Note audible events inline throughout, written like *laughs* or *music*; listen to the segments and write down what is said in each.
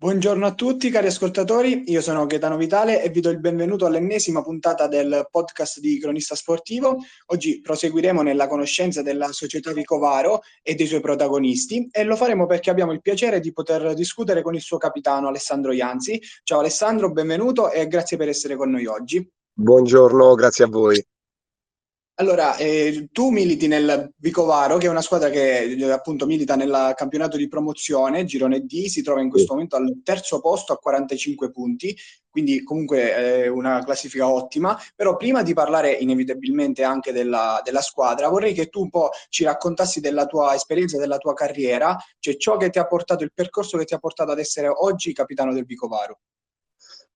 Buongiorno a tutti cari ascoltatori, io sono Gaetano Vitale e vi do il benvenuto all'ennesima puntata del podcast di Cronista Sportivo. Oggi proseguiremo nella conoscenza della società Vicovaro e dei suoi protagonisti e lo faremo perché abbiamo il piacere di poter discutere con il suo capitano Alessandro Ianzi. Ciao Alessandro, benvenuto e grazie per essere con noi oggi. Buongiorno, grazie a voi. Allora, eh, tu militi nel Vicovaro, che è una squadra che eh, appunto milita nel campionato di promozione, Girone D, si trova in questo momento al terzo posto a 45 punti, quindi comunque è una classifica ottima. Però prima di parlare inevitabilmente anche della, della, squadra, vorrei che tu un po' ci raccontassi della tua esperienza, della tua carriera, cioè ciò che ti ha portato, il percorso che ti ha portato ad essere oggi capitano del Vicovaro.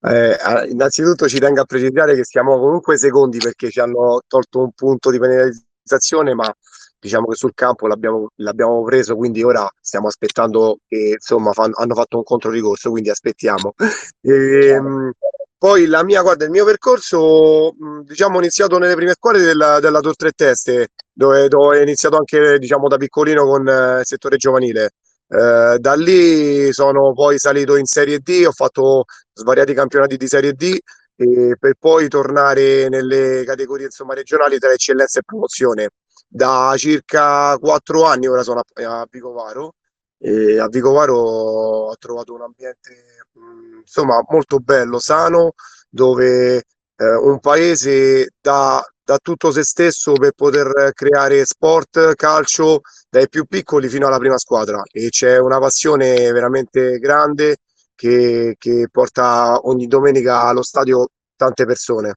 Eh, innanzitutto ci tengo a precisare che siamo comunque secondi perché ci hanno tolto un punto di penalizzazione, ma diciamo che sul campo l'abbiamo, l'abbiamo preso, quindi ora stiamo aspettando che insomma fan, hanno fatto un controricorso, quindi aspettiamo. E, *laughs* ehm, poi la mia, guarda, il mio percorso, diciamo, ho iniziato nelle prime squadre della, della Tor Tre Teste, dove, dove ho iniziato anche, diciamo, da piccolino con eh, il settore giovanile. Eh, da lì sono poi salito in Serie D, ho fatto svariati campionati di Serie D e per poi tornare nelle categorie insomma, regionali tra eccellenza e promozione. Da circa quattro anni ora sono a, a Vicovaro e a Vicovaro ho trovato un ambiente mh, insomma molto bello, sano, dove eh, un paese dà, dà tutto se stesso per poter creare sport, calcio dai più piccoli fino alla prima squadra e c'è una passione veramente grande che, che porta ogni domenica allo stadio tante persone.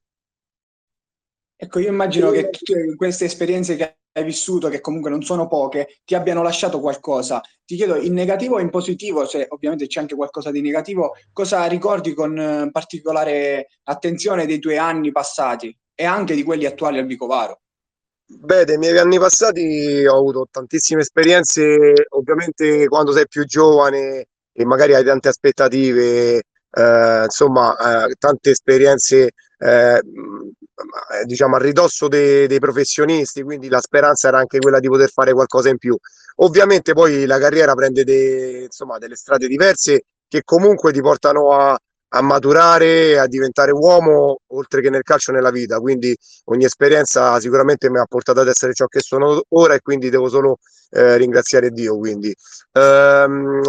Ecco, io immagino che queste esperienze che hai vissuto, che comunque non sono poche, ti abbiano lasciato qualcosa. Ti chiedo in negativo o in positivo, se ovviamente c'è anche qualcosa di negativo, cosa ricordi con eh, particolare attenzione dei tuoi anni passati e anche di quelli attuali al Vicovaro? Beh, dei miei anni passati ho avuto tantissime esperienze, ovviamente quando sei più giovane e magari hai tante aspettative, eh, insomma, eh, tante esperienze, eh, diciamo, a ridosso dei, dei professionisti, quindi la speranza era anche quella di poter fare qualcosa in più. Ovviamente poi la carriera prende de, insomma, delle strade diverse che comunque ti portano a, a maturare, a diventare uomo, oltre che nel calcio nella vita. Quindi ogni esperienza sicuramente mi ha portato ad essere ciò che sono ora e quindi devo solo eh, ringraziare Dio. Quindi. Ehm,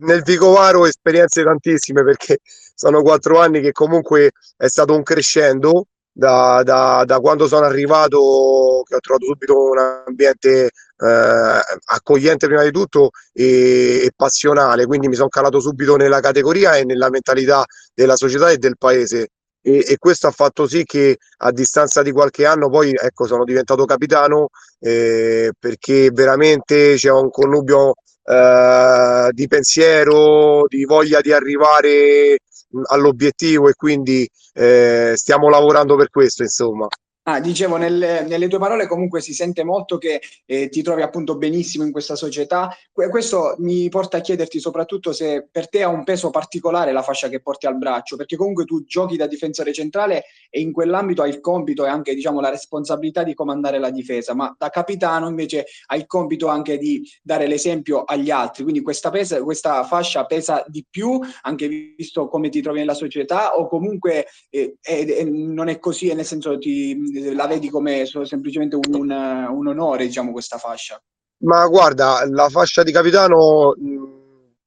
nel Vicovaro esperienze tantissime perché sono quattro anni che comunque è stato un crescendo. Da, da, da quando sono arrivato, che ho trovato subito un ambiente eh, accogliente prima di tutto e, e passionale, quindi mi sono calato subito nella categoria e nella mentalità della società e del paese. E, e, questo ha fatto sì che a distanza di qualche anno poi ecco, sono diventato capitano eh, perché veramente c'è un connubio eh, di pensiero, di voglia di arrivare all'obiettivo e quindi eh, stiamo lavorando per questo insomma. Ah, dicevo, nelle, nelle, tue parole comunque si sente molto che eh, ti trovi appunto benissimo in questa società. questo mi porta a chiederti soprattutto se per te ha un peso particolare la fascia che porti al braccio, perché comunque tu giochi da difensore centrale e in quell'ambito hai il compito e anche diciamo, la responsabilità di comandare la difesa, ma da capitano invece hai il compito anche di dare l'esempio agli altri. Quindi questa, pesa, questa fascia pesa di più, anche visto come ti trovi nella società, o comunque eh, è, non è così, nel senso ti la vedi come semplicemente un, un, onore, diciamo, questa fascia? Ma guarda, la fascia di capitano,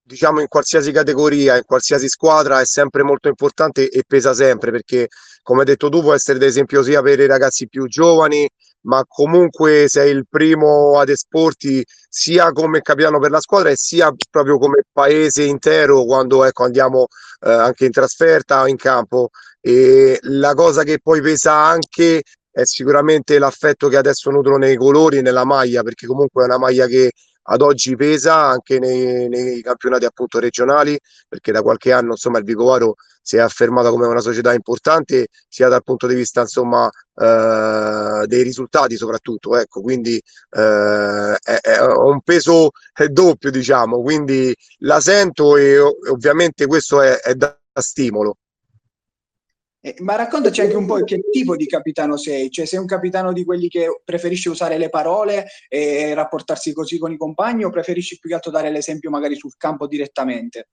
diciamo in qualsiasi categoria, in qualsiasi squadra, è sempre molto importante e pesa sempre perché, come hai detto tu, può essere d'esempio sia per i ragazzi più giovani, ma comunque sei il primo ad esporti sia come capitano per la squadra e sia proprio come paese intero quando ecco, andiamo eh, anche in trasferta o in campo. E la cosa che poi pesa anche è sicuramente l'affetto che adesso nutrono nei colori, nella maglia, perché comunque è una maglia che ad oggi pesa anche nei, nei, campionati appunto regionali, perché da qualche anno insomma il Vicovaro si è affermata come una società importante sia dal punto di vista insomma eh, dei risultati soprattutto, ecco, quindi eh, è, è, un peso doppio diciamo, quindi la sento e ovviamente questo è, è da stimolo. Eh, ma raccontaci anche un po' che tipo di capitano sei, cioè sei un capitano di quelli che preferisce usare le parole e rapportarsi così con i compagni o preferisci più che altro dare l'esempio magari sul campo direttamente?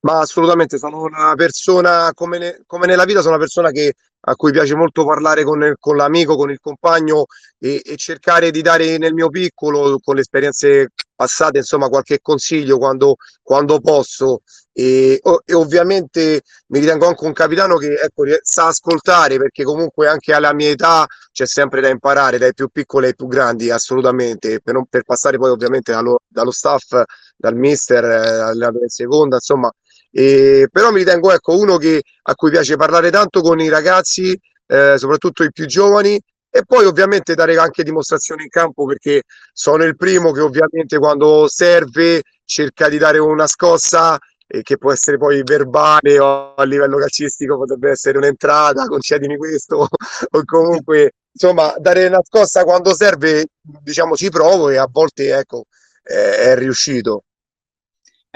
Ma assolutamente, sono una persona, come, ne- come nella vita, sono una persona che, a cui piace molto parlare con, il- con l'amico, con il compagno e, e cercare di dare nel mio piccolo, con le esperienze passate, insomma, qualche consiglio quando, quando posso. E, e ovviamente mi ritengo anche un capitano che ecco, sa ascoltare, perché comunque anche alla mia età c'è sempre da imparare, dai più piccoli ai più grandi, assolutamente, per, non- per passare poi ovviamente dallo, dallo staff, dal mister, eh, in seconda, insomma e, però mi ritengo ecco, uno che, a cui piace parlare tanto con i ragazzi, eh, soprattutto i più giovani, e poi ovviamente dare anche dimostrazioni in campo perché sono il primo che ovviamente quando serve cerca di dare una scossa eh, che può essere poi verbale o a livello calcistico potrebbe essere un'entrata, concedimi questo *laughs* o comunque insomma dare una scossa quando serve diciamo ci provo e a volte ecco eh, è riuscito.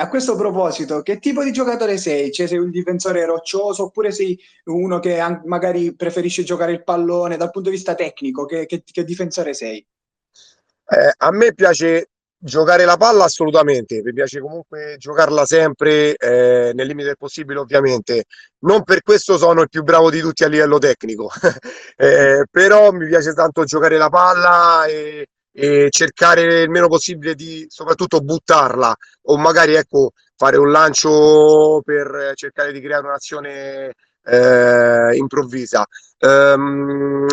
A questo proposito, che tipo di giocatore sei? Cioè, sei un difensore roccioso oppure sei uno che magari preferisce giocare il pallone dal punto di vista tecnico? Che, che- che difensore sei? Eh, a me piace giocare la palla assolutamente, mi piace comunque giocarla sempre eh, nel limite del possibile, ovviamente. Non per questo sono il più bravo di tutti a livello tecnico, *laughs* Eh, però mi piace tanto giocare la palla e, e cercare il meno possibile di soprattutto buttarla o magari ecco fare un lancio per cercare di creare un'azione eh, improvvisa. Ehm,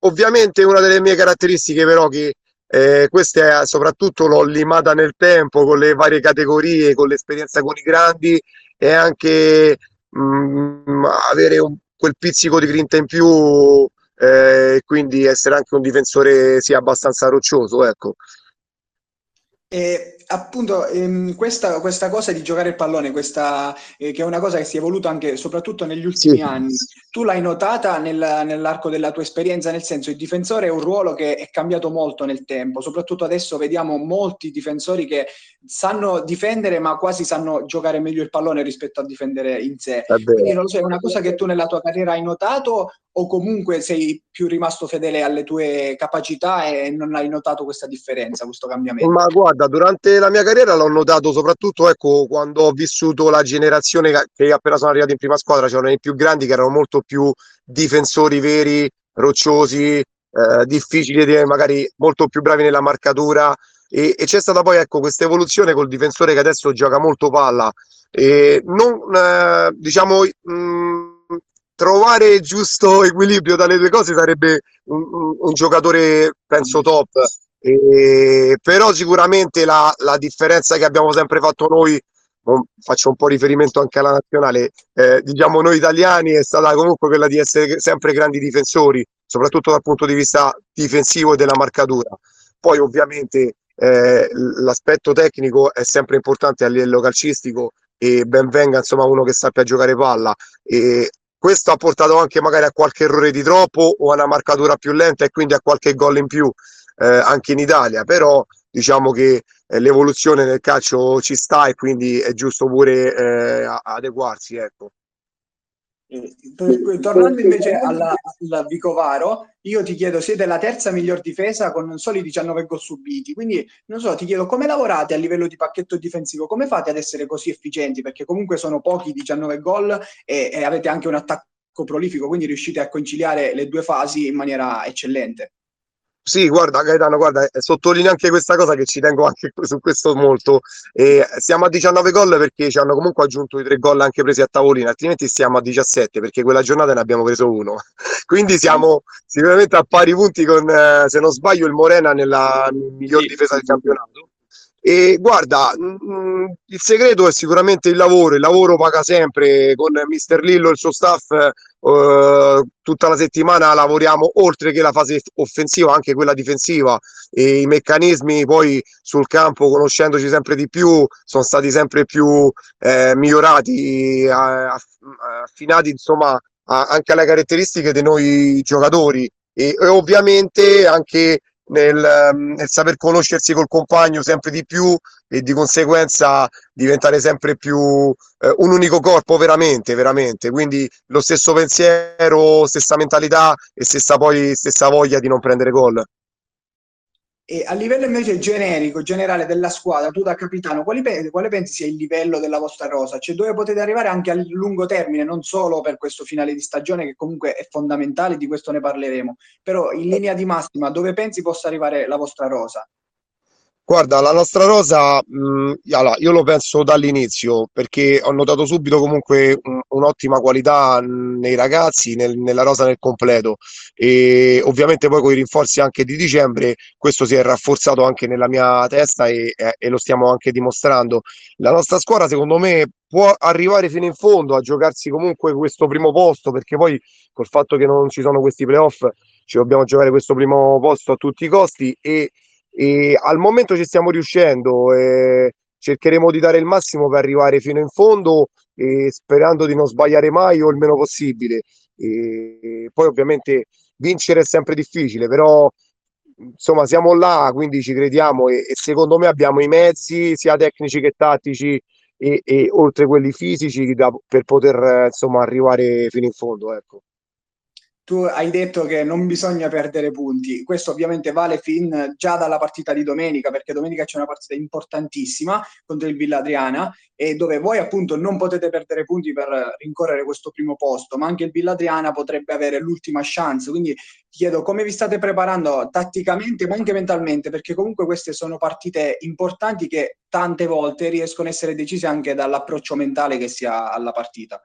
ovviamente una delle mie caratteristiche però che eh, questa è, soprattutto l'ho limata nel tempo con le varie categorie, con l'esperienza con i grandi e anche mh, avere un- quel pizzico di grinta in più eh, quindi essere anche un difensore sia abbastanza roccioso, ecco. E appunto ehm, questa, questa cosa di giocare il pallone, questa, eh, che è una cosa che si è evoluta anche soprattutto negli Sì, ultimi anni, tu l'hai notata nel- nell'arco della tua esperienza, nel senso il difensore è un ruolo che è cambiato molto nel tempo, soprattutto adesso vediamo molti difensori che sanno difendere ma quasi sanno giocare meglio il pallone rispetto a difendere in sé. Quindi non lo so, è una cosa che tu nella tua carriera hai notato o comunque sei più rimasto fedele alle tue capacità e non hai notato questa differenza, questo cambiamento? Ma guarda, durante la mia carriera l'ho notato soprattutto, ecco, quando ho vissuto la generazione che appena sono arrivati in prima squadra, c'erano i più grandi che erano molto più difensori veri, rocciosi, eh, difficili, di- magari molto più bravi nella marcatura. E, e c'è stata poi, ecco, questa evoluzione col difensore che adesso gioca molto palla. E non, eh, diciamo, mh, trovare il giusto equilibrio tra le due cose sarebbe un, un- un giocatore, penso, top. E- però sicuramente la, la differenza che abbiamo sempre fatto noi, faccio un po' riferimento anche alla nazionale, eh, diciamo noi italiani, è stata comunque quella di essere sempre grandi difensori, soprattutto dal punto di vista difensivo e della marcatura. Poi ovviamente eh, l'aspetto tecnico è sempre importante a livello calcistico e ben venga insomma uno che sappia giocare palla. E questo ha portato anche magari a qualche errore di troppo o a una marcatura più lenta e quindi a qualche gol in più eh, anche in Italia, però diciamo che eh, l'evoluzione nel calcio ci sta e quindi è giusto pure eh, adeguarsi, ecco. Tornando invece alla, alla Vicovaro, io ti chiedo, siete la terza miglior difesa con soli 19 gol subiti, quindi non so, ti chiedo come lavorate a livello di pacchetto difensivo, come fate ad essere così efficienti? Perché comunque sono pochi 19 gol e, e avete anche un attacco prolifico, quindi riuscite a conciliare le due fasi in maniera eccellente. Sì, guarda, Gaetano, guarda, eh, sottolineo anche questa cosa che ci tengo anche su questo molto. E siamo a 19 gol perché ci hanno comunque aggiunto i tre gol anche presi a tavolino, altrimenti siamo a 17 perché quella giornata ne abbiamo preso uno. *laughs* Quindi siamo sicuramente a pari punti con, eh, se non sbaglio, il Morena nella miglior Sì, difesa del campionato. E guarda, mh, il segreto è sicuramente il lavoro, il lavoro paga sempre con Mister Lillo e il suo staff. eh, tutta la settimana lavoriamo oltre che la fase offensiva, anche quella difensiva e i meccanismi poi sul campo, conoscendoci sempre di più, sono stati sempre più eh, migliorati, aff- affinati insomma anche alle caratteristiche dei noi giocatori e, e ovviamente anche nel, ehm, nel saper conoscersi col compagno sempre di più e di conseguenza diventare sempre più eh, un unico corpo veramente, veramente. Quindi lo stesso pensiero, stessa mentalità e stessa poi stessa voglia di non prendere gol. E a livello invece generico, generale della squadra, tu da capitano, quali, quale pensi sia il livello della vostra rosa? Cioè dove potete arrivare anche a lungo termine, non solo per questo finale di stagione che comunque è fondamentale, di questo ne parleremo, però in linea di massima dove pensi possa arrivare la vostra rosa? Guarda, la nostra rosa, mh, allora, io lo penso dall'inizio perché ho notato subito comunque un, un'ottima qualità nei ragazzi, nel, nella rosa nel completo e ovviamente poi con i rinforzi anche di dicembre questo si è rafforzato anche nella mia testa e, e, e lo stiamo anche dimostrando. La nostra squadra secondo me può arrivare fino in fondo a giocarsi comunque questo primo posto perché poi col fatto che non ci sono questi playoff ci dobbiamo giocare questo primo posto a tutti i costi e e al momento ci stiamo riuscendo e cercheremo di dare il massimo per arrivare fino in fondo sperando di non sbagliare mai o il meno possibile. E poi ovviamente vincere è sempre difficile, però insomma siamo là, quindi ci crediamo e, e secondo me abbiamo i mezzi sia tecnici che tattici e, e oltre quelli fisici da, per poter insomma arrivare fino in fondo. Ecco tu hai detto che non bisogna perdere punti. Questo ovviamente vale fin già dalla partita di domenica, perché domenica c'è una partita importantissima contro il Villa Adriana e dove voi appunto non potete perdere punti per rincorrere questo primo posto, ma anche il Villa Adriana potrebbe avere l'ultima chance. Quindi ti chiedo come vi state preparando tatticamente, ma anche mentalmente, perché comunque queste sono partite importanti che tante volte riescono a essere decise anche dall'approccio mentale che si ha alla partita.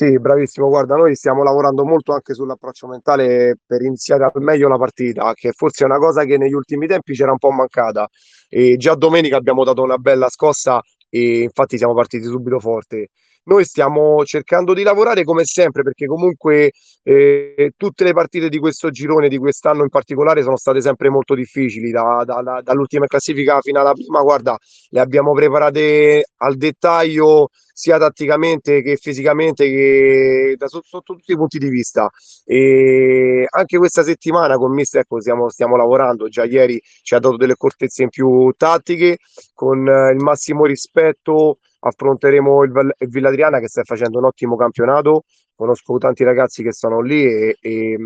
Sì, bravissimo. Guarda, noi stiamo lavorando molto anche sull'approccio mentale per iniziare al meglio la partita, che forse è una cosa che negli ultimi tempi c'era un po' mancata. E già domenica abbiamo dato una bella scossa e infatti siamo partiti subito forte. Noi stiamo cercando di lavorare come sempre perché comunque eh, tutte le partite di questo girone, di quest'anno in particolare, sono state sempre molto difficili. Da, da, da, dall'ultima classifica fino alla prima, guarda, le abbiamo preparate al dettaglio sia tatticamente che fisicamente che da, sotto, sotto tutti i punti di vista. E anche questa settimana con Mister ecco, stiamo, stiamo lavorando. Già ieri ci ha dato delle accortezze in più tattiche con eh, il massimo rispetto affronteremo il, il Villadriana che sta facendo un ottimo campionato. Conosco tanti ragazzi che sono lì e, e,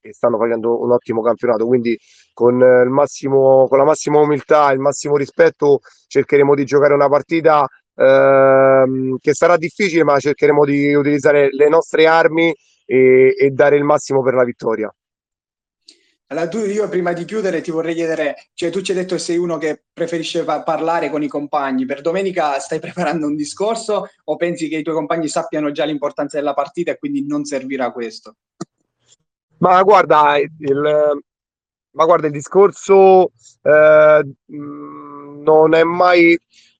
e stanno facendo un ottimo campionato. Quindi, con, massimo, con la massima umiltà e il massimo rispetto, cercheremo di giocare una partita ehm, che sarà difficile, ma cercheremo di utilizzare le nostre armi e, e dare il massimo per la vittoria. Allora, tu, io prima di chiudere ti vorrei chiedere, cioè tu ci hai detto che sei uno che preferisce pa- parlare con i compagni, per domenica stai *laughs* preparando un discorso o pensi che i tuoi compagni sappiano già l'importanza della partita e quindi non servirà questo? Ma guarda, il, ma guarda, il discorso eh, non è mai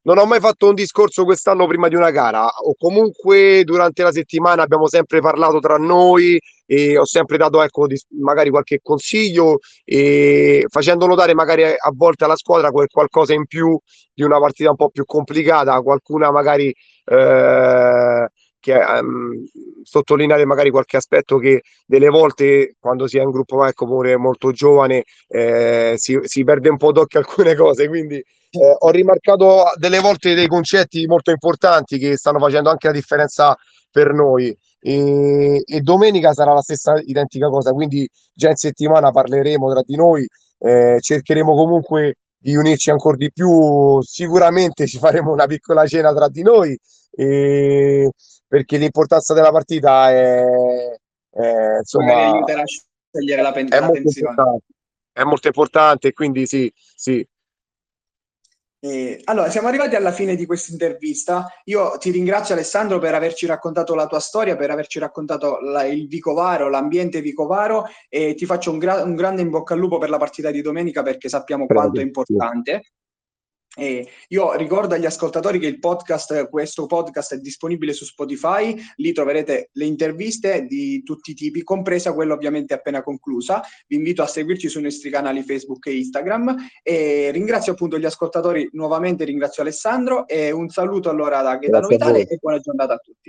non ho mai fatto un discorso quest'anno prima di una gara o comunque durante la settimana abbiamo sempre parlato tra noi e ho sempre dato ecco, magari qualche consiglio e facendo notare magari a volte alla squadra quel qualcosa in più di una partita un po' più complicata, qualcuna magari eh, che, um, sottolineare magari qualche aspetto che delle volte quando si è in gruppo ecco, molto giovane eh, si, si perde un po' d'occhio alcune cose, quindi eh, ho rimarcato delle volte dei concetti molto importanti che stanno facendo anche la differenza per noi. E, e, domenica sarà la stessa identica cosa, quindi già in settimana parleremo tra di noi, eh, cercheremo comunque di unirci ancora di più, sicuramente ci faremo una piccola cena tra di noi, e, perché l'importanza della partita è, è insomma... aiuterà a scegliere la, pen- è molto È molto importante, quindi sì, sì, eh, allora, siamo arrivati alla fine di questa intervista. Io ti ringrazio Alessandro per averci raccontato la tua storia, per averci raccontato la, il Vicovaro, l'ambiente Vicovaro e ti faccio un, gra- un, grande in bocca al lupo per la partita di domenica perché sappiamo quanto è importante. E io ricordo agli ascoltatori che il podcast, questo podcast è disponibile su Spotify, lì troverete le interviste di tutti i tipi, compresa quella ovviamente appena conclusa. Vi invito a seguirci sui nostri canali Facebook e Instagram e ringrazio appunto gli ascoltatori nuovamente, ringrazio Alessandro e un saluto allora da Gaetano Vitale e buona giornata a tutti.